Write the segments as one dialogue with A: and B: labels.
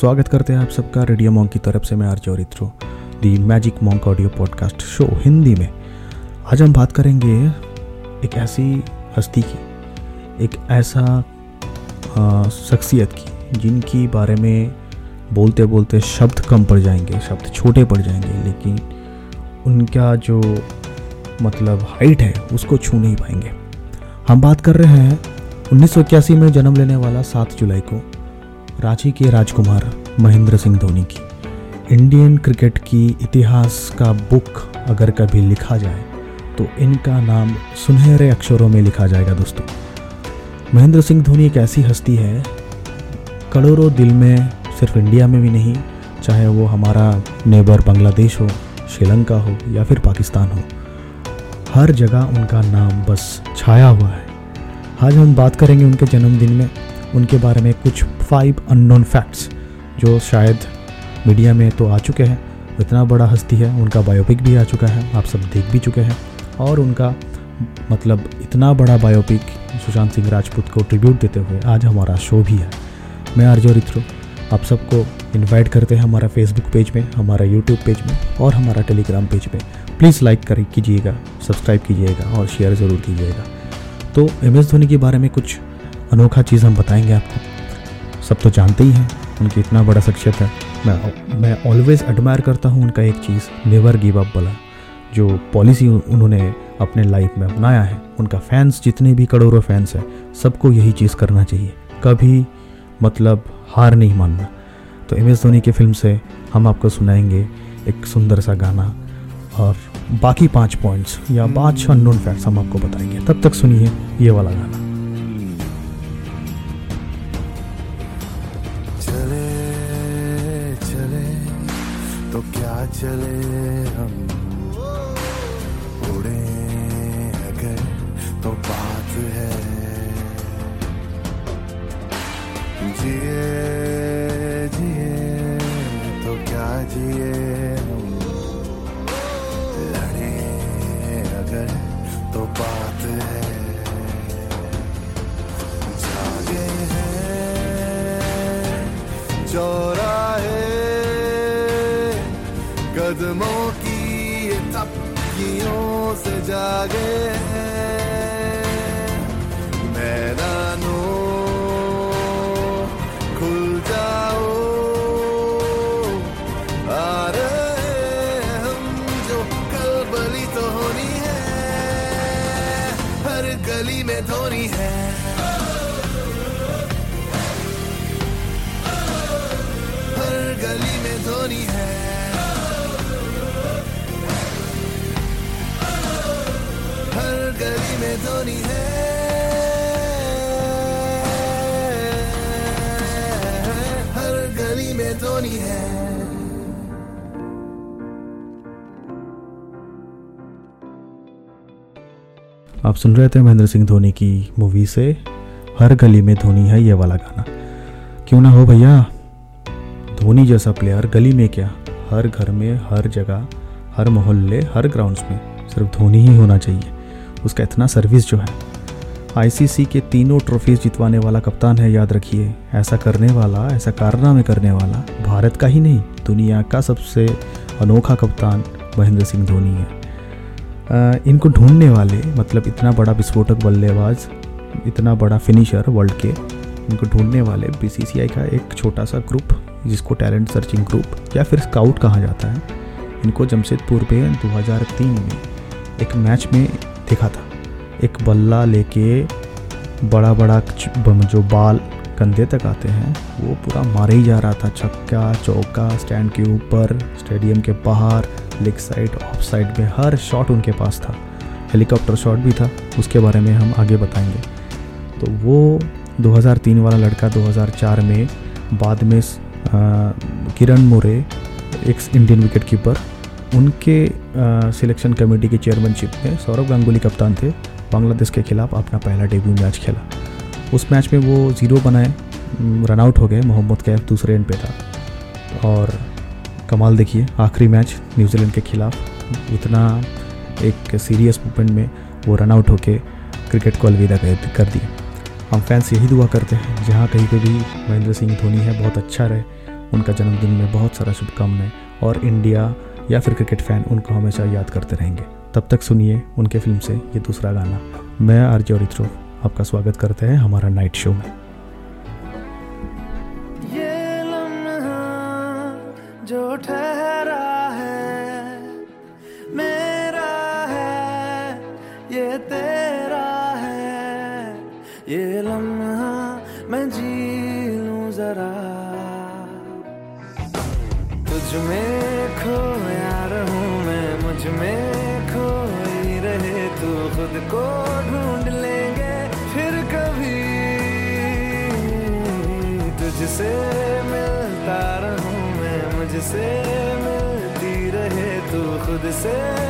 A: स्वागत करते हैं आप सबका रेडियो मॉन्क की तरफ़ से मैं आर्य और दी मैजिक मॉन्ग ऑडियो पॉडकास्ट शो हिंदी में। आज हम बात करेंगे एक ऐसी हस्ती की, एक ऐसा शख्सियत की, जिनकी बारे में बोलते बोलते शब्द कम पड़ जाएँगे, शब्द छोटे पड़ जाएँगे, लेकिन उनका जो मतलब हाइट है, उसको छू नहीं पाएँगे। हम बात कर रहे हैं उन्नीस सौ इक्यासी में जन्म लेने वाला सात जुलाई को, रांची के राजकुमार महेंद्र सिंह धोनी की। इंडियन क्रिकेट की इतिहास का बुक अगर कभी लिखा जाए तो इनका नाम सुनहरे अक्षरों में लिखा जाएगा दोस्तों। महेंद्र सिंह धोनी एक ऐसी हस्ती है, करोड़ों दिल में सिर्फ़ इंडिया में भी नहीं, चाहे वो हमारा नेबर बांग्लादेश हो, श्रीलंका हो, या फिर पाकिस्तान हो, हर जगह उनका नाम बस छाया हुआ है। आज हम बात करेंगे उनके जन्मदिन में, उनके बारे में कुछ फाइव अननोन फैक्ट्स जो शायद मीडिया में तो आ चुके हैं, इतना बड़ा हस्ती है, उनका बायोपिक भी आ चुका है, आप सब देख भी चुके हैं। और उनका मतलब इतना बड़ा बायोपिक सुशांत सिंह राजपूत को ट्रिब्यूट देते हुए आज हमारा शो भी है। मैं आर्जो रित्रो, आप सबको इनवाइट करते हैं हमारा फेसबुक पेज में, हमारा यूट्यूब पेज में और हमारा टेलीग्राम पेज में। प्लीज़ लाइक कर, कीजिएगा सब्सक्राइब कीजिएगा और शेयर ज़रूर कीजिएगा। तो एम एस धोनी के बारे में कुछ अनोखा चीज़ हम बताएँगे आपको। सब तो जानते ही हैं उनकी इतना बड़ा शख्सियत है। मैं मैं ऑलवेज़ एडमायर करता हूँ उनका एक चीज़ नेवर गिव अप वाला जो पॉलिसी उन्होंने अपने लाइफ में अपनाया है। उनका फैंस जितने भी करोड़ों फैंस हैं सबको यही चीज़ करना चाहिए। कभी मतलब हार नहीं मानना। तो एम एस धोनी के फ़िल्म से हम आपको सुनाएँगे एक सुंदर सा गाना और बाकी पाँच पॉइंट्स या पाँच अननोन फैक्ट्स हम आपको बताएँगे। तब तक सुनिए ये वाला गाना।
B: चले हम। उड़े अगर तो बात है। जिए जिए तो क्या जिए? जागे मैदानों खुल जाओ। आ रहे हम जो कल बली तो होनी है। हर गली में धोनी है। हर गली में धोनी है। में धोनी है। हर गली में धोनी है
A: आप सुन रहे थे महेंद्र सिंह धोनी की मूवी से, हर गली में धोनी है ये वाला गाना। क्यों ना हो भैया? धोनी जैसा प्लेयर गली में क्या? हर घर में, हर जगह, हर मोहल्ले, हर ग्राउंड्स में सिर्फ़ धोनी ही होना चाहिए। उसका इतना सर्विस जो है। आईसीसी के तीनों ट्रॉफीज जितवाने वाला कप्तान है याद रखिए। ऐसा करने वाला ऐसा कारनामे करने वाला भारत का ही नहीं दुनिया का सबसे अनोखा कप्तान महेंद्र सिंह धोनी है। आ, इनको ढूँढने वाले मतलब इतना बड़ा विस्फोटक बल्लेबाज इतना बड़ा फिनिशर वर्ल्ड के इनको ढूँढने वाले बीसीसीआई का एक छोटा सा ग्रुप जिसको टैलेंट सर्चिंग ग्रुप या फिर स्काउट कहा जाता है इनको जमशेदपुर पे 2003 में एक मैच में देखा था। एक बल्ला लेके बड़ा बड़ा जो बाल कंधे तक आते हैं, वो पूरा मारे ही जा रहा था। छक्का, चौका, स्टैंड के ऊपर, स्टेडियम के बाहर, लेग साइड, ऑफ़ साइड में, हर शॉट उनके पास था। हेलीकॉप्टर शॉट भी था, उसके बारे में हम आगे बताएँगे। तो वो 2003 वाला लड़का 2004 में बाद में किरण मोरे, एक इंडियन विकेट कीपर उनके सिलेक्शन कमेटी की चेयरमैनशिप में सौरभ गांगुली कप्तान थे। बांग्लादेश के खिलाफ अपना पहला डेब्यू मैच खेला। उस मैच में वो ज़ीरो बनाए रन आउट हो गए। मोहम्मद कैफ दूसरे एंड पे था। और कमाल देखिए, आखिरी मैच न्यूजीलैंड के खिलाफ। इतना एक सीरियस मूवमेंट में वो रन आउट होके क्रिकेट को अलविदा कर दिया हम फैंस यही दुआ करते हैं, जहाँ कहीं पे भी महेंद्र सिंह धोनी है, बहुत अच्छा रहे। उनका जन्मदिन में बहुत सारा शुभकामनाएँ। और इंडिया या फिर क्रिकेट फ़ैन उनको हमेशा याद करते रहेंगे। तब तक सुनिए उनके फ़िल्म से ये दूसरा गाना। मैं आरजे और आपका स्वागत करते हैं हमारा नाइट शो में।
C: जो ठहरा मैं खोई रहे तू खुद को ढूंढ लेंगे फिर कभी। तुझसे मिलता रहूँ मैं, मुझसे मिलती रहे तू खुद से।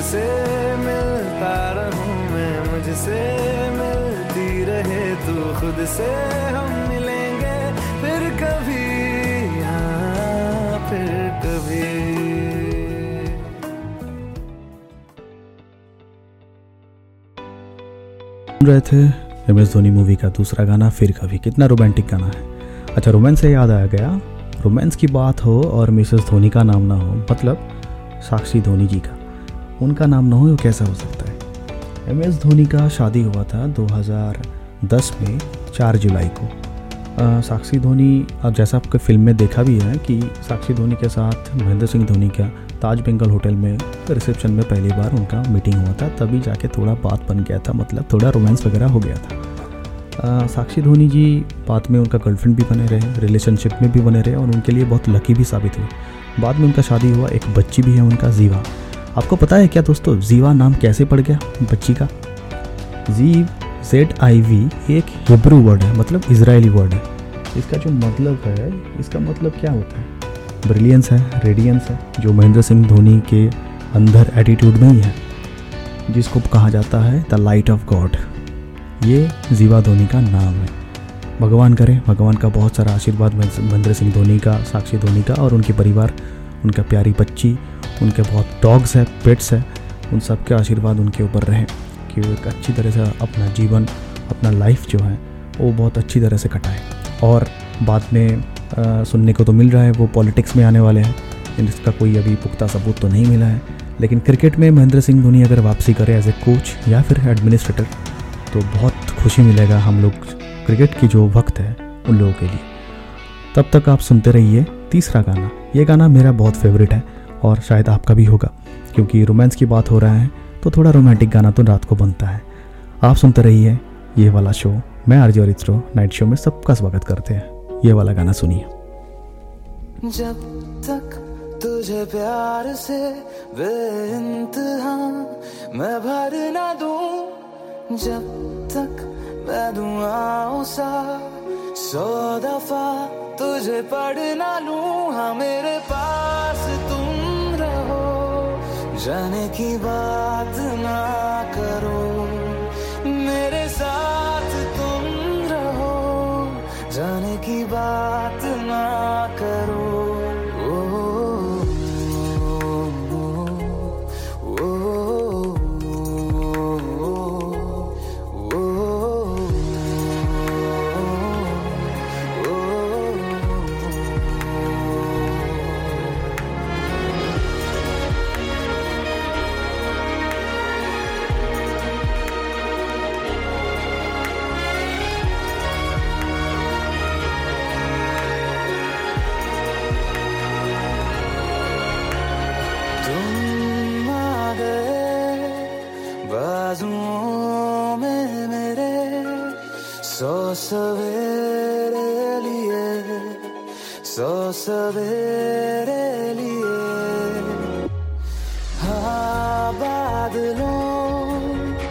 A: थे एम एस धोनी मूवी का दूसरा गाना, फिर कभी। कितना रोमांटिक गाना है। अच्छा रोमांस से याद आया गया रोमांस की बात हो और मिसेस धोनी का नाम ना हो मतलब साक्षी धोनी जी का। उनका नाम ना हो कैसा हो सकता है। एम एस धोनी का शादी हुआ था 2010 में 4 जुलाई को। आ, साक्षी धोनी अब जैसा आपके फ़िल्म में देखा भी है कि साक्षी धोनी के साथ महेंद्र सिंह धोनी का ताज बेंगल होटल में रिसेप्शन में पहली बार उनका मीटिंग हुआ था तभी जाके थोड़ा बात बन गया था मतलब थोड़ा रोमांस वगैरह हो गया था। आ, साक्षी धोनी जी बाद में उनका गर्लफ्रेंड भी बने रहे रिलेशनशिप में भी बने रहे और उनके लिए बहुत लकी भी साबित हुए। बाद में उनका शादी हुआ एक बच्ची भी है उनका जीवा। आपको पता है क्या दोस्तों? जीवा नाम कैसे पड़ गया बच्ची का? जीव जेड आई वी एक हिब्रू वर्ड है मतलब इसराइली वर्ड है। इसका जो मतलब है, इसका मतलब क्या होता है? ब्रिलियंस है रेडियंस है, जो महेंद्र सिंह धोनी के अंदर एटीट्यूड में ही है, जिसको कहा जाता है द लाइट ऑफ़ गॉड ये जीवा धोनी का नाम है। भगवान करे, भगवान का बहुत सारा आशीर्वाद महेंद्र सिंह धोनी का, साक्षी धोनी का और उनके परिवार, उनका प्यारी बच्ची उनके बहुत डॉग्स हैं पेट्स हैं। उन सब के आशीर्वाद उनके ऊपर रहे कि वो एक अच्छी तरह से अपना जीवन अपना लाइफ जो है वो बहुत अच्छी तरह से कटाए। और बाद में आ, सुनने को तो मिल रहा है वो पॉलिटिक्स में आने वाले हैं इसका कोई अभी पुख्ता सबूत तो नहीं मिला है। लेकिन क्रिकेट में महेंद्र सिंह धोनी अगर वापसी करे एज ए कोच या फिर एडमिनिस्ट्रेटर तो बहुत खुशी मिलेगा हम लोग क्रिकेट की जो वक्त है उन लोगों के लिए। तब तक आप सुनते रहिए तीसरा गाना। ये गाना मेरा बहुत फेवरेट है। और शायद आपका भी होगा। क्योंकि रोमांस की बात हो रहा है तो थोड़ा रोमांटिक गाना तो रात को बनता है। आप सुनते रहिए ये वाला शो मैं आरजे और इत्रो नाइट शो में सबका स्वागत करते हैं। ये वाला गाना सुनिए।
C: जब तक तुझे प्यार से बेइंतहा मैं भर ना दूँ, जब तक मैं दुआओं सा सौ दफ़ा तुझे पढ़ ना लूँ हाँ मेरे पास रहो जाने की बात ना करो। मेरे साथ तुम रहो। जाने की बात ना करो तेरे लिए। हाँ, बादलों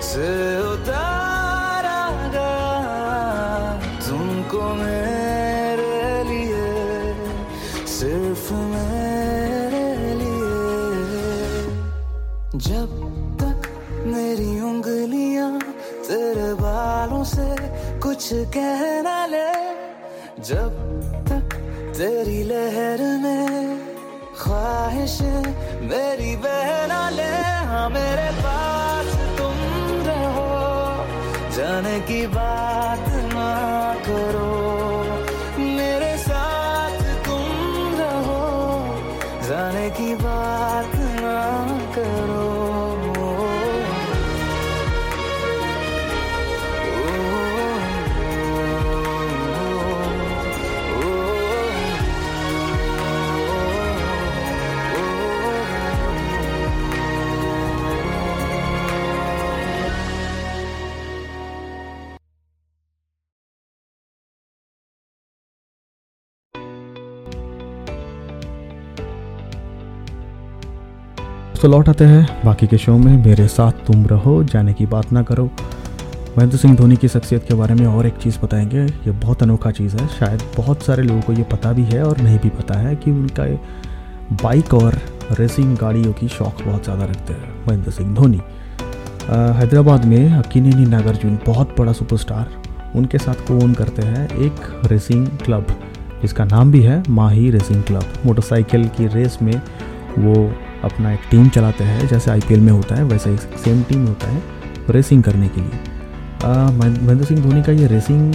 C: से उतारा गया। तुमको मेरे लिए, सिर्फ़ मेरे लिए। जब तक मेरी उंगलियाँ तेरे बालों से कुछ कह मेरी बहना ले हाँ मेरे
A: तो लौट आते हैं। बाकी के शो में मेरे साथ तुम रहो, जाने की बात ना करो। महेंद्र सिंह धोनी की शख्सियत के बारे में और एक चीज़ बताएँगे। ये बहुत अनोखा चीज़ है। शायद बहुत सारे लोगों को ये पता भी है और नहीं भी पता है कि उनका बाइक और रेसिंग गाड़ियों की शौक बहुत ज़्यादा रखते हैं महेंद्र सिंह धोनी। हैदराबाद में अकीनी नागार्जुन, बहुत बड़ा सुपरस्टार, उनके साथ को ओन करते हैं एक रेसिंग क्लब, जिसका नाम भी है माही रेसिंग क्लब। मोटरसाइकिल की रेस में वो अपना एक टीम चलाते हैं, जैसे आईपीएल में होता है, वैसा एक सेम टीम होता है रेसिंग करने के लिए। महेंद्र सिंह धोनी का ये रेसिंग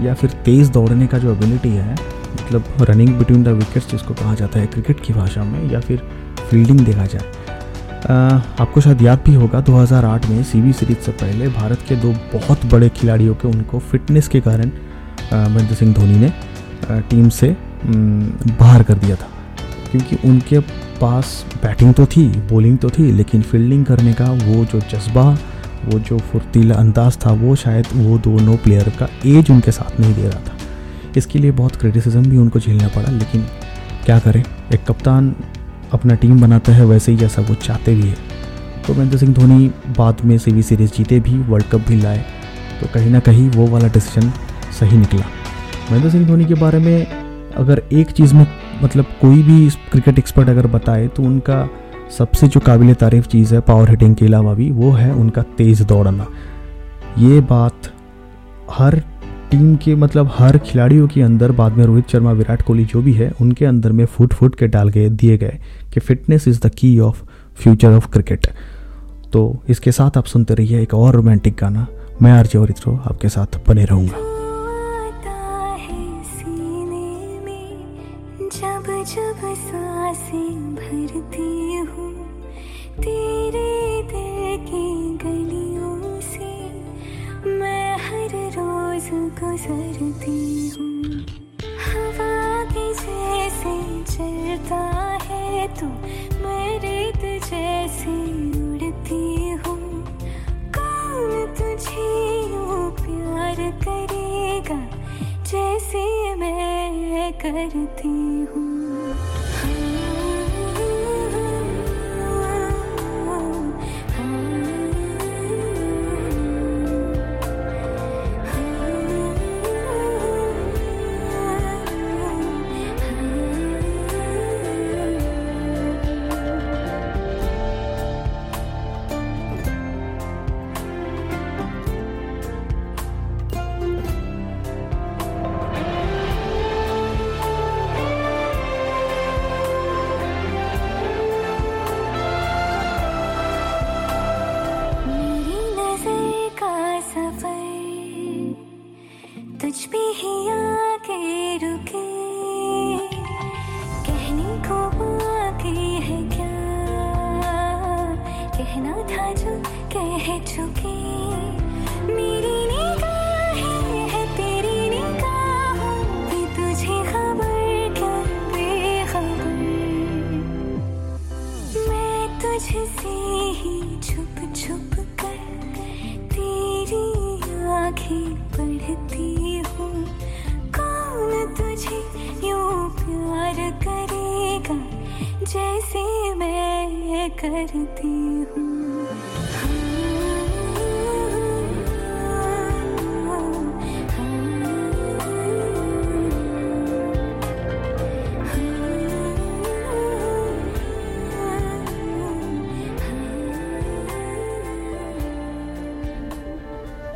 A: या फिर तेज़ दौड़ने का जो एबिलिटी है मतलब रनिंग बिटवीन द विकेट्स जिसको कहा जाता है क्रिकेट की भाषा में, या फिर फील्डिंग देखा जाए। आपको शायद याद भी होगा 2008 में सीबी सीरीज़ से पहले भारत के दो बहुत बड़े खिलाड़ियों के, उनको फिटनेस के कारण महेंद्र सिंह धोनी ने टीम से बाहर कर दिया था। क्योंकि उनके पास बैटिंग तो थी बॉलिंग तो थी, लेकिन फील्डिंग करने का वो जो जज्बा, वो जो फुर्तीला अंदाज था, वो शायद वो दोनों प्लेयर का एज उनके साथ नहीं दे रहा था। इसके लिए बहुत क्रिटिसिज्म भी उनको झेलना पड़ा, लेकिन क्या करें? एक कप्तान अपना टीम बनाता है, वैसे ही जैसा वो चाहते भी है। तो महेंद्र सिंह धोनी बाद में सीवी सीरीज़ जीते भी वर्ल्ड कप भी लाए तो कहीं ना कहीं वो वाला डिसीज़न सही निकला। महेंद्र सिंह धोनी के बारे में अगर एक चीज़ में मतलब कोई भी क्रिकेट एक्सपर्ट अगर बताए तो उनका सबसे जो काबिल तारीफ़ चीज़ है पावर हिटिंग के अलावा भी, वो है उनका तेज़ दौड़ना। ये बात हर टीम के मतलब हर खिलाड़ियों के अंदर, बाद में रोहित शर्मा, विराट कोहली जो भी है, उनके अंदर में फुट फुट के डाल गए, दिए गए कि fitness is the key of future of cricket तो इसके साथ आप सुनते रहिए एक और रोमांटिक गाना। मैं आरजे और आपके साथ बने रहूँगा।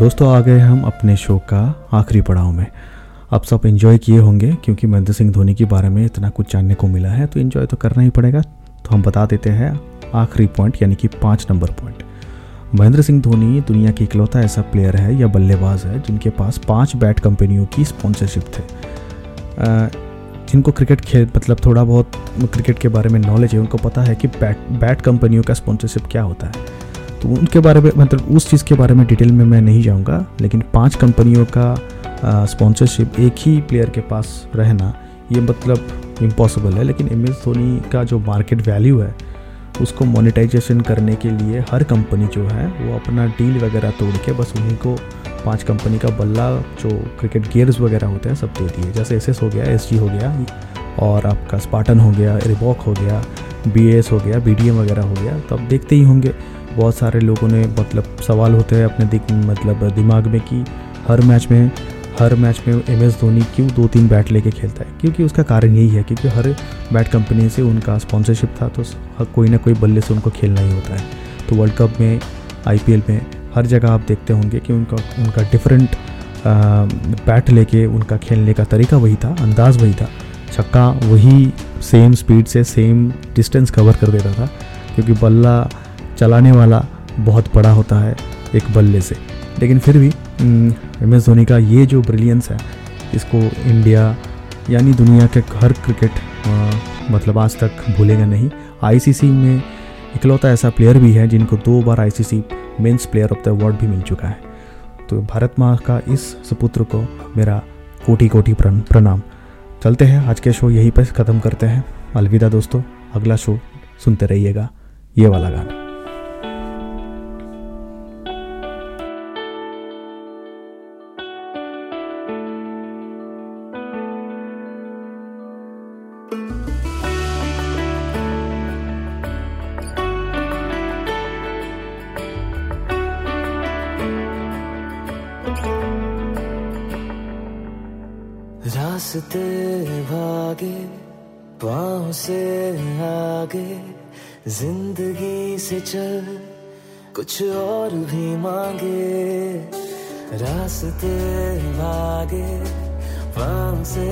A: दोस्तों, आ गए हम अपने शो का आखिरी पड़ाव में। आप सब इन्जॉय किए होंगे, क्योंकि महेंद्र सिंह धोनी के बारे में इतना कुछ जानने को मिला है तो इन्जॉय तो करना ही पड़ेगा। तो हम बता देते हैं आखिरी पॉइंट यानी कि पाँच नंबर पॉइंट महेंद्र सिंह धोनी दुनिया की इकलौता ऐसा प्लेयर है या बल्लेबाज है, जिनके पास पाँच बैट कंपनियों की स्पॉन्सरशिप थे। जिनको क्रिकेट खेल मतलब थोड़ा बहुत क्रिकेट के बारे में नॉलेज है, उनको पता है कि बैट बैट कंपनियों का स्पॉन्सरशिप क्या होता है। तो उनके बारे में मतलब उस चीज़ के बारे में डिटेल में मैं नहीं जाऊँगा, लेकिन पाँच कंपनियों का स्पॉन्सरशिप एक ही प्लेयर के पास रहना, ये मतलब इम्पॉसिबल है। लेकिन एम एस धोनी का जो मार्केट वैल्यू है, उसको मोनेटाइजेशन करने के लिए हर कंपनी जो है, वो अपना डील वगैरह तोड़ के बस उन्हीं को पाँच कंपनी का बल्ला, जो क्रिकेट गेयर्स वगैरह होते हैं, सब दे दिए। जैसे एस हो गया एसजी हो गया, और आपका स्पार्टन हो गया रिबॉक हो गया बीएस हो गया बीडीएम वगैरह हो गया तो आप देखते ही होंगे बहुत सारे लोगों ने मतलब सवाल होते हैं अपने दिक मतलब दिमाग में कि हर मैच में, हर मैच में एम एस धोनी क्यों दो तीन बैट लेके खेलता है? क्योंकि उसका कारण यही है क्योंकि हर बैट कंपनी से उनका स्पॉन्सरशिप था तो कोई ना कोई बल्ले से उनको खेलना ही होता है। तो वर्ल्ड कप में आईपीएल में हर जगह आप देखते होंगे कि उनका उनका डिफरेंट बैट लेके उनका खेलने का तरीका वही था, अंदाज वही था। छक्का वही सेम स्पीड से सेम डिस्टेंस कवर कर देता था, क्योंकि बल्ला चलाने वाला बहुत बड़ा होता है एक बल्ले से। लेकिन फिर भी एम एस धोनी का ये जो ब्रिलियंस है इसको इंडिया यानी दुनिया के हर क्रिकेट अ, मतलब आज तक भूलेगा नहीं। आईसीसी में इकलौता ऐसा प्लेयर भी है जिनको दो बार ICC men's player of the award भी मिल चुका है। तो भारत माँ का इस सुपुत्र को मेरा कोटि कोटि प्रणाम। चलते हैं आज के शो यहीं पर ख़त्म करते हैं। अलविदा दोस्तों अगला शो सुनते रहिएगा। ये वाला गाना।
C: रास्ते भागे पाँव से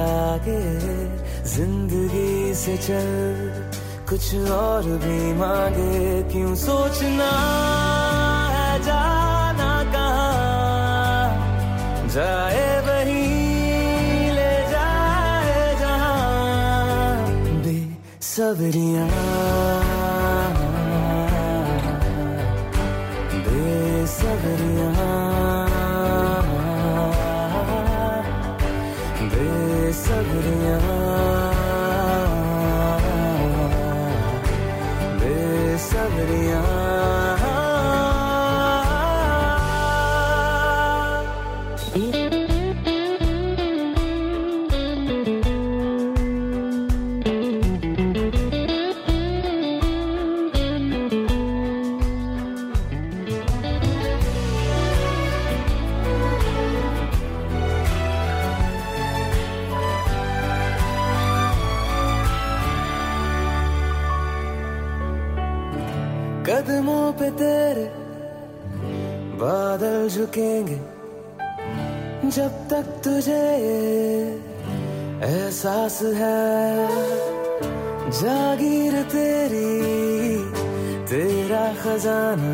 C: आगे, ज़िंदगी से चल, कुछ और भी मांगे। क्यों सोचना है, जाना कहाँ? जाए वही, ले जाए जहाँ। बेसबरियाँ। बादल जब तक तुझे एहसास है। जागीर तेरी, तेरा खजाना,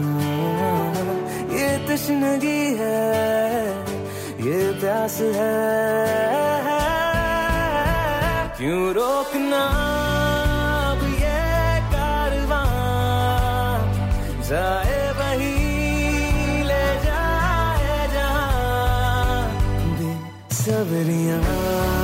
C: ये तश्नगी है, ये प्यास है। क्यों रोकना अब ये कारवां? जाए बेसबरियाँ बेसबरियाँ